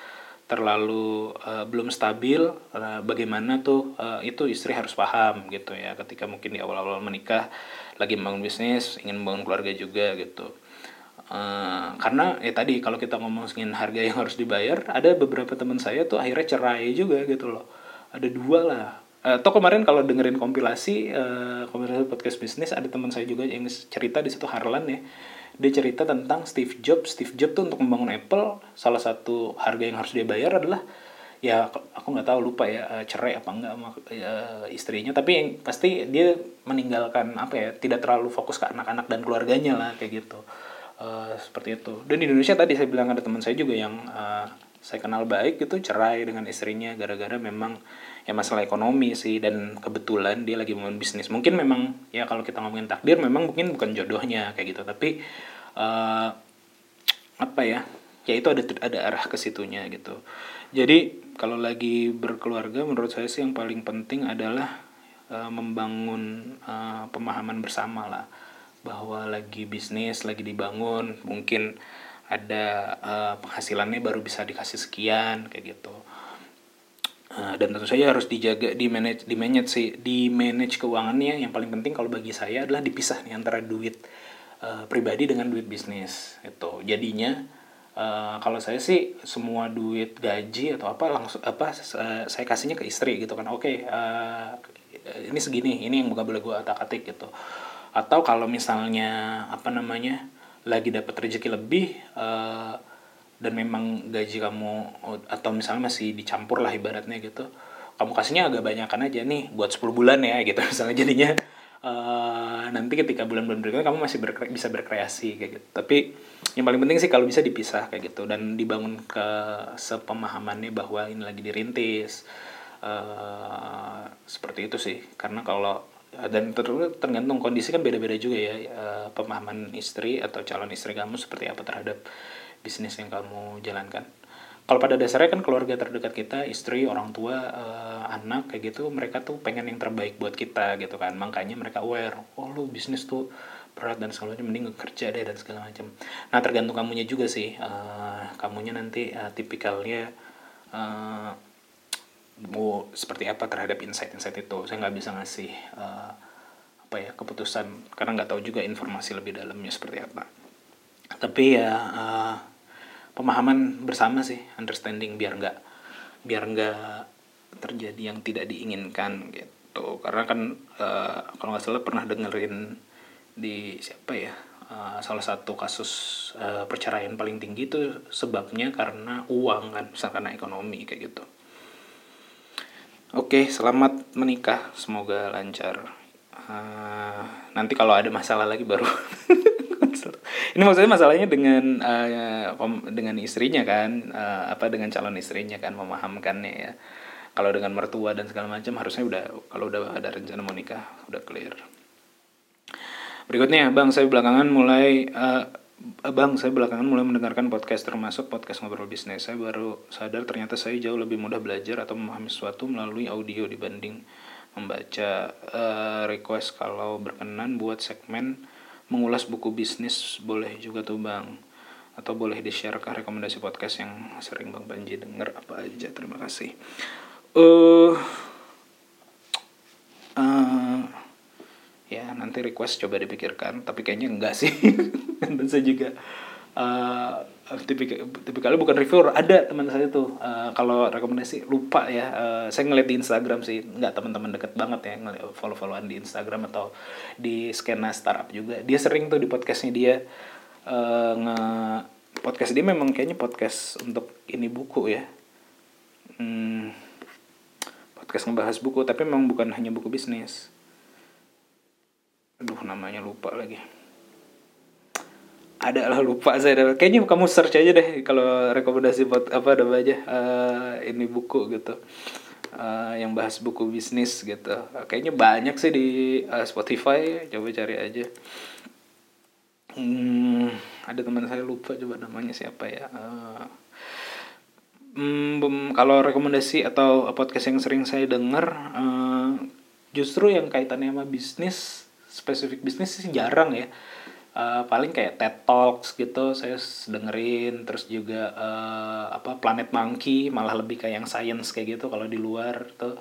terlalu uh, belum stabil. Uh, bagaimana tuh uh, itu istri harus paham gitu ya. Ketika mungkin di awal-awal menikah lagi membangun bisnis ingin membangun keluarga juga gitu Uh, karena ya tadi kalau kita ngomongin harga yang harus dibayar ada beberapa teman saya tuh akhirnya cerai juga gitu loh. Ada dua lah. Eh, toh kemarin kalau dengerin kompilasi eh, kompilasi podcast bisnis ada teman saya juga yang cerita di situ Harlan ya. Dia cerita tentang Steve Jobs. Steve Jobs tuh untuk membangun Apple salah satu harga yang harus dia bayar adalah ya aku nggak tahu lupa ya eh, cerai apa enggak sama eh, istrinya. Tapi yang pasti dia meninggalkan apa ya tidak terlalu fokus ke anak-anak dan keluarganya lah kayak gitu Eh, seperti itu. Dan di Indonesia tadi saya bilang ada teman saya juga yang eh, saya kenal baik gitu cerai dengan istrinya gara-gara memang ya masalah ekonomi sih dan kebetulan dia lagi membangun bisnis. Mungkin memang ya kalau kita ngomongin takdir memang mungkin bukan jodohnya kayak gitu. Tapi eh, apa ya ya itu ada ada arah ke situnya gitu. Jadi kalau lagi berkeluarga menurut saya sih yang paling penting adalah eh, membangun eh, pemahaman bersama lah bahwa lagi bisnis lagi dibangun mungkin ada eh, penghasilannya baru bisa dikasih sekian kayak gitu. Eh, dan tentu saja harus dijaga di manage di manage sih di manage keuangannya. Yang paling penting kalau bagi saya adalah dipisah nih antara duit eh, pribadi dengan duit bisnis itu jadinya eh, kalau saya sih semua duit gaji atau apa langsung apa saya kasihnya ke istri gitu kan. Oke eh, ini segini ini yang bukan boleh gue atak atik gitu atau kalau misalnya apa namanya lagi dapat rezeki lebih eh, dan memang gaji kamu atau misalnya masih dicampur lah ibaratnya gitu kamu kasihnya agak banyakan aja nih buat 10 bulan ya gitu. Misalnya jadinya eh, nanti ketika bulan-bulan berikutnya kamu masih berkre- bisa berkreasi kayak gitu. Tapi yang paling penting sih kalau bisa dipisah kayak gitu. Dan dibangun ke sepemahamannya bahwa ini lagi dirintis eh, seperti itu sih. Karena kalau dan ter- tergantung kondisi kan beda-beda juga ya eh, pemahaman istri atau calon istri kamu seperti apa terhadap bisnis yang kamu jalankan. Kalau pada dasarnya kan keluarga terdekat kita, istri, orang tua, eh, anak kayak gitu, mereka tuh pengen yang terbaik buat kita gitu kan. Makanya mereka aware, oh lu bisnis tuh berat dan segala macam, mending kerja deh dan segala macam. Nah tergantung kamunya juga sih, eh, kamunya nanti eh, tipikalnya eh, mau seperti apa terhadap insight-insight itu. Saya nggak bisa ngasih eh, apa ya keputusan karena nggak tahu juga informasi lebih dalamnya seperti apa. Tapi ya eh, pemahaman bersama sih, understanding biar nggak biar nggak terjadi yang tidak diinginkan gitu. Karena kan eh, kalau nggak salah pernah dengerin di siapa ya eh, salah satu kasus eh, perceraian paling tinggi itu sebabnya karena uang kan, misalkan karena ekonomi kayak gitu. Oke, selamat menikah. Semoga lancar. Eh, nanti kalau ada masalah lagi baru. Ini maksudnya masalahnya dengan pem- dengan istrinya kan, eh, apa dengan calon istrinya kan memahamkannya ya. Kalau dengan mertua dan segala macam harusnya udah kalau udah ada rencana mau nikah udah clear. Berikutnya, Bang, saya belakangan mulai eh, Bang, saya belakangan mulai mendengarkan podcast termasuk podcast ngobrol bisnis. Saya baru sadar ternyata saya jauh lebih mudah belajar atau memahami sesuatu melalui audio dibanding membaca Eh, request kalau berkenan buat segmen mengulas buku bisnis boleh juga tuh Bang. Atau boleh di-share ke rekomendasi podcast yang sering Bang Panji denger apa aja. Terima kasih. Eh eh, ya nanti request coba dipikirkan tapi kayaknya enggak sih. Dan saya juga uh, tipikal tipikalnya bukan reviewer ada teman saya tuh. Uh, kalau rekomendasi lupa ya. Uh, saya ngeliat di Instagram sih nggak teman-teman deket banget ya ngeliat follow-followan di Instagram atau di skena startup juga. Dia sering tuh di podcastnya dia uh, nge podcast dia memang kayaknya podcast untuk ini buku ya. Hmm, podcast ngebahas buku tapi memang bukan hanya buku bisnis aduh namanya lupa lagi. Ada lah lupa saya kayaknya kamu search aja deh kalau rekomendasi buat apa ada aja Eh, ini buku gitu. Eh, yang bahas buku bisnis gitu. Kayaknya banyak sih di eh, Spotify. Coba cari aja. Hmm, ada teman saya lupa coba namanya siapa ya. Eh, Hmm, kalau rekomendasi atau podcast yang sering saya dengar eh, justru yang kaitannya sama bisnis spesifik bisnis sih jarang ya. Eh, paling kayak TED Talks gitu saya dengerin. Terus juga eh, apa Planet Monkey malah lebih kayak yang science kayak gitu kalau di luar tuh.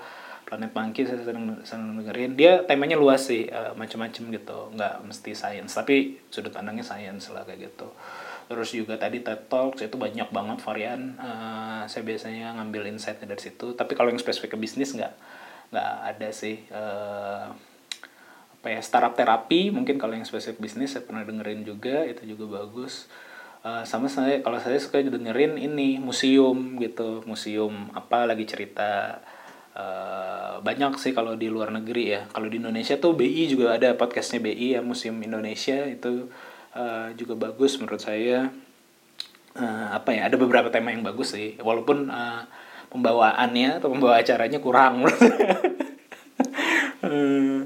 Planet Monkey saya sering, sering dengerin. Dia temanya luas sih eh, macam-macam gitu. Nggak mesti science tapi sudut pandangnya science lah kayak gitu. Terus juga tadi TED Talks itu banyak banget varian. Eh, saya biasanya ngambil insight dari situ. Tapi kalau yang spesifik ke bisnis nggak nggak ada sih. Eh, apa ya startup terapi mungkin kalau yang spesifik bisnis saya pernah dengerin juga itu juga bagus. Eh, sama saya kalau saya suka dengerin ini museum gitu museum apa lagi cerita Eh, banyak sih kalau di luar negeri ya. Kalau di Indonesia tuh BI juga ada podcastnya BI ya museum Indonesia itu eh, juga bagus menurut saya. Eh, apa ya ada beberapa tema yang bagus sih walaupun eh, pembawaannya atau pembawa acaranya kurang menurut saya. Eh,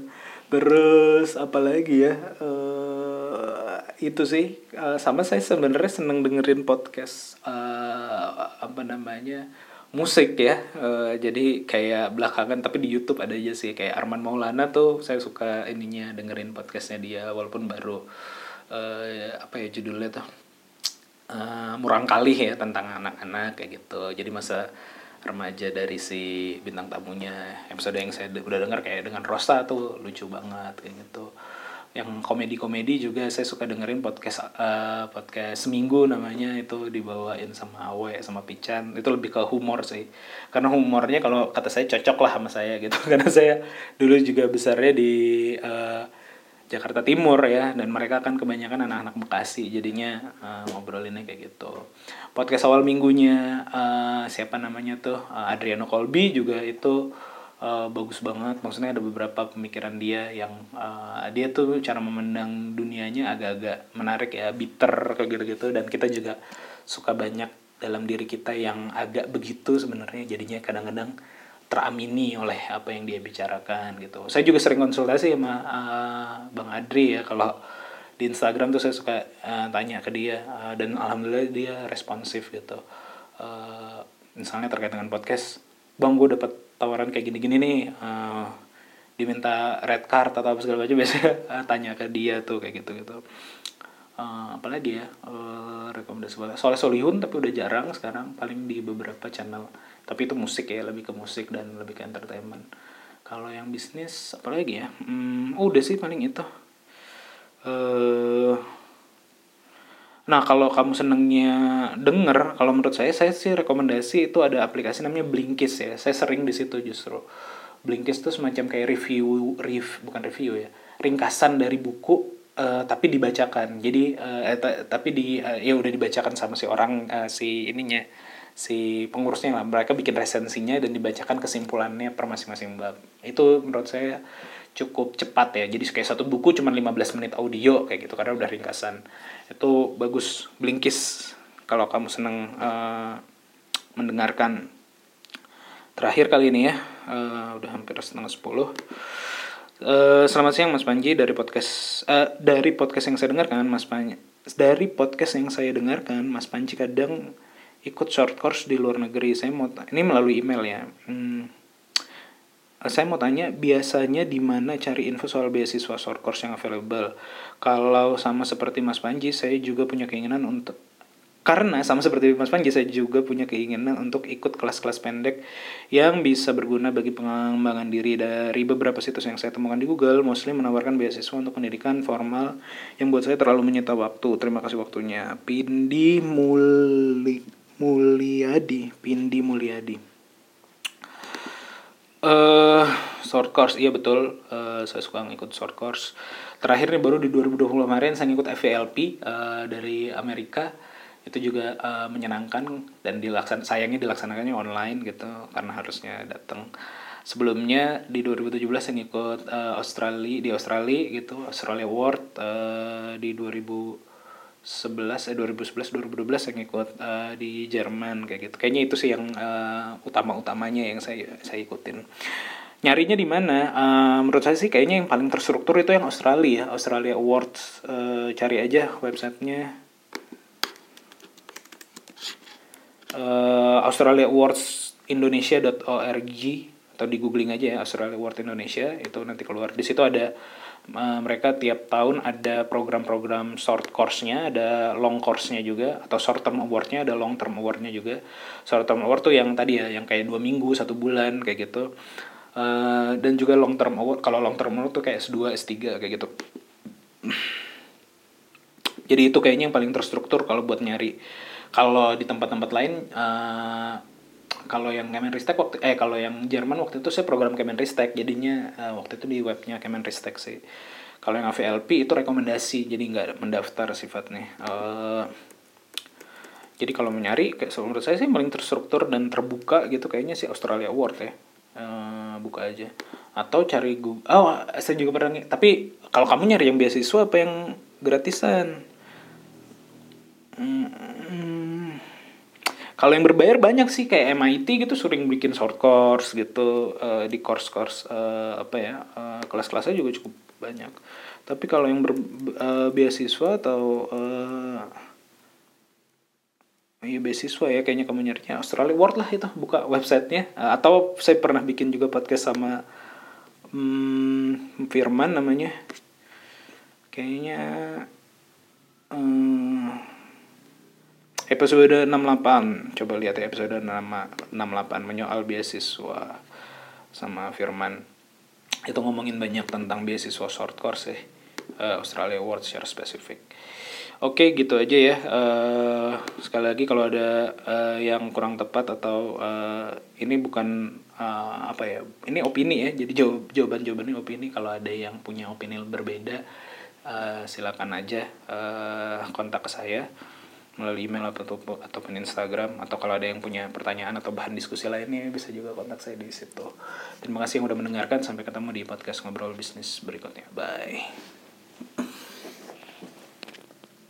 terus apalagi ya eh itu sih Eh, sama saya sebenarnya seneng dengerin podcast eh, apa namanya musik ya. Eh, jadi kayak belakangan tapi di YouTube ada aja sih kayak Arman Maulana tuh saya suka ininya dengerin podcastnya dia walaupun baru eh, apa ya judulnya tuh Eh, murang kali ya tentang anak-anak kayak gitu. Jadi masa remaja dari si bintang tamunya. Episode yang saya udah dengar kayak dengan Rosta tuh lucu banget kayak gitu. Yang komedi-komedi juga saya suka dengerin podcast eh, podcast seminggu namanya itu dibawain sama Awe sama Pican itu lebih ke humor sih. Karena humornya kalau kata saya cocok lah sama saya gitu. Karena saya dulu juga besarnya di eh, Jakarta Timur ya dan mereka kan kebanyakan anak-anak Bekasi jadinya eh, ngobrolinnya kayak gitu. Podcast awal minggunya eh, siapa namanya tuh eh, Adriano Colby juga itu eh, bagus banget. Maksudnya ada beberapa pemikiran dia yang eh, dia tuh cara memandang dunianya agak-agak menarik ya bitter kayak gitu-gitu. Dan kita juga suka banyak dalam diri kita yang agak begitu sebenarnya. Jadinya kadang-kadang teramini oleh apa yang dia bicarakan gitu. Saya juga sering konsultasi sama uh, Bang Adri ya kalau di Instagram tuh saya suka uh, tanya ke dia uh, dan alhamdulillah dia responsif gitu. Uh, misalnya terkait dengan podcast, Bang gue dapat tawaran kayak gini-gini nih. uh, diminta red card atau apa segala macam biasanya uh, tanya ke dia tuh kayak gitu gitu. Uh, apalagi ya uh, rekomendasi. Soalnya Solihun tapi udah jarang sekarang paling di beberapa channel tapi itu musik ya lebih ke musik dan lebih ke entertainment. Kalau yang bisnis apalagi ya? Hmm, udah sih paling itu. Eh nah kalau kamu senengnya denger kalau menurut saya saya sih rekomendasi itu ada aplikasi namanya Blinkist ya. Saya sering di situ justru. Blinkist itu semacam kayak review review bukan review ya ringkasan dari buku eh, tapi dibacakan. Jadi ta- tapi di eh, ya udah dibacakan sama si orang eh, si ininya si pengurusnya lah mereka bikin resensinya dan dibacakan kesimpulannya per masing-masing bab. Itu menurut saya cukup cepat ya. Jadi kayak satu buku cuma 15 menit audio kayak gitu karena udah ringkasan. Itu bagus blinkis kalau kamu seneng eh, mendengarkan. Terakhir kali ini ya eh, udah hampir setengah sepuluh. Eh, selamat siang Mas Panji dari podcast eh, dari podcast yang saya dengarkan Mas Panji dari podcast yang saya dengarkan Mas Panji kadang ikut short course di luar negeri saya mau ini melalui email ya Hmm, saya mau tanya biasanya di mana cari info soal beasiswa short course yang available kalau sama seperti Mas Panji saya juga punya keinginan untuk karena sama seperti Mas Panji saya juga punya keinginan untuk ikut kelas-kelas pendek yang bisa berguna bagi pengembangan diri dari beberapa situs yang saya temukan di Google mostly menawarkan beasiswa untuk pendidikan formal yang buat saya terlalu menyita waktu. Terima kasih waktunya. Pindi Muli Mulyadi, Pindi Mulyadi. Eh, short course iya betul. Eh, saya suka ngikut short course. Terakhir nih baru di 2020 kemarin saya ngikut FVLP eh, dari Amerika. Itu juga eh, menyenangkan dan dilaksan sayangnya dilaksanakannya online gitu karena harusnya datang. Sebelumnya di 2017 saya ngikut eh, Australia di Australia gitu, Australia Award eh, di 2011 eh 2011 2012 saya ngikut eh, di Jerman kayak gitu. Kayaknya itu sih yang eh, utama-utamanya yang saya saya ikutin. Nyarinya di mana? Eh, menurut saya sih kayaknya yang paling terstruktur itu yang Australia. Australia Awards. Eh, cari aja websitenya. Eh, Australia Awards Indonesia.org atau di googling aja ya Australia Award Indonesia itu nanti keluar di situ ada mereka tiap tahun ada program-program short course-nya ada long course-nya juga atau short term award-nya ada long term award-nya juga. Short term award tuh yang tadi ya yang kayak dua minggu satu bulan kayak gitu. Eh, dan juga long term award kalau long term award tuh kayak S2 S3 kayak gitu. Jadi itu kayaknya yang paling terstruktur kalau buat nyari. Kalau di tempat-tempat lain eh, kalau yang Kemenristek waktu eh kalau yang Jerman waktu itu saya program Kemenristek jadinya eh, waktu itu di webnya Kemenristek sih. Kalau yang AVLP itu rekomendasi jadi nggak mendaftar sifatnya. Eh, jadi kalau mau nyari kayak menurut saya sih paling terstruktur dan terbuka gitu kayaknya sih Australia Award ya. Eh, buka aja. Atau cari Google oh saya juga pernah tapi kalau kamu nyari yang beasiswa apa yang gratisan? Hmm, kalau yang berbayar banyak sih kayak MIT gitu sering bikin short course gitu. Eh, di course-course eh, apa ya eh, kelas-kelasnya juga cukup banyak. Tapi kalau yang ber, eh, beasiswa atau eh, Iya beasiswa ya kayaknya kamu nyarinya Australia World lah itu buka websitenya. Eh, atau saya pernah bikin juga podcast sama hmm, Firman namanya. Kayaknya hmm, episode 68 coba lihat ya episode 6 68 menyoal beasiswa sama Firman itu ngomongin banyak tentang beasiswa short course ya eh, Australia Award secara spesifik Oke gitu aja ya. Eh, sekali lagi kalau ada eh, yang kurang tepat atau eh, ini bukan eh, apa ya, ini opini ya. Jadi jawab jawaban jawabannya opini. Kalau ada yang punya opini berbeda, eh, silakan aja eh, kontak ke saya melalui email atau ataupun Instagram atau kalau ada yang punya pertanyaan atau bahan diskusi lainnya bisa juga kontak saya di situ. Terima kasih yang udah mendengarkan sampai ketemu di podcast ngobrol bisnis berikutnya. Bye.